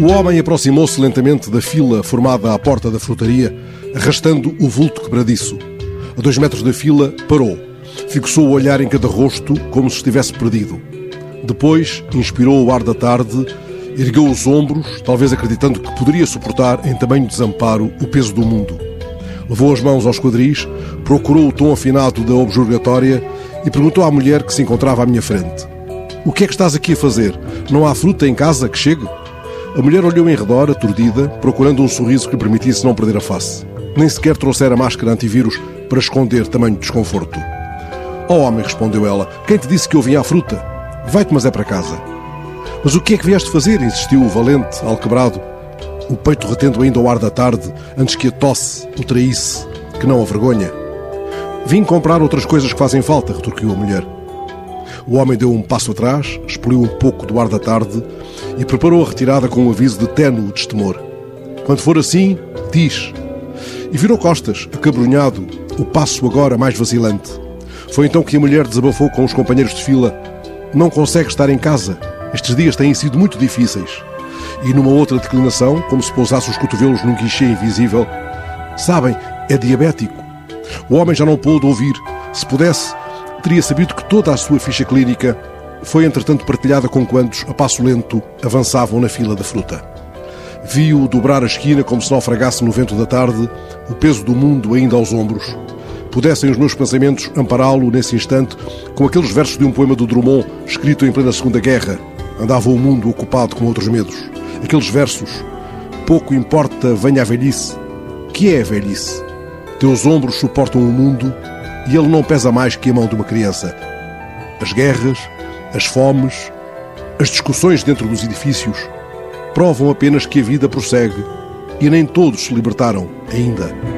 O homem aproximou-se lentamente da fila formada à porta da frutaria, arrastando o vulto quebradiço. A dois metros da fila, parou. Fixou o olhar em cada rosto, como se estivesse perdido. Depois, inspirou o ar da tarde, ergueu os ombros, talvez acreditando que poderia suportar, em tamanho desamparo, o peso do mundo. Levou as mãos aos quadris, procurou o tom afinado da objurgatória e perguntou à mulher que se encontrava à minha frente: O que é que estás aqui a fazer? Não há fruta em casa que chegue? A mulher olhou em redor, aturdida, procurando um sorriso que lhe permitisse não perder a face. Nem sequer trouxera máscara antivírus para esconder tamanho desconforto. Oh homem, respondeu ela, quem te disse que eu vinha à fruta? Vai-te, mas é para casa. Mas o que é que vieste fazer? insistiu o valente, alquebrado, o peito retendo ainda o ar da tarde, antes que a tosse o traísse, que não a vergonha. Vim comprar outras coisas que fazem falta, retorquiu a mulher. O homem deu um passo atrás, expeliu um pouco do ar da tarde e preparou a retirada com um aviso de ténue destemor. Quando for assim, diz. E virou costas, acabrunhado, o passo agora mais vacilante. Foi então que a mulher desabafou com os companheiros de fila. Não consegue estar em casa. Estes dias têm sido muito difíceis. E numa outra declinação, como se pousasse os cotovelos num guichê invisível, sabem, é diabético. O homem já não pôde ouvir. Se pudesse, teria sabido que toda a sua ficha clínica foi entretanto partilhada com quantos, a passo lento, avançavam na fila da fruta. Viu-o dobrar a esquina como se naufragasse no vento da tarde, o peso do mundo ainda aos ombros. Pudessem os meus pensamentos ampará-lo nesse instante com aqueles versos de um poema do Drummond, escrito em plena Segunda Guerra. Andava o mundo ocupado com outros medos. Aqueles versos. Pouco importa venha a velhice. Que é a velhice? Teus ombros suportam o mundo e ele não pesa mais que a mão de uma criança. As guerras, as fomes, as discussões dentro dos edifícios provam apenas que a vida prossegue e nem todos se libertaram ainda.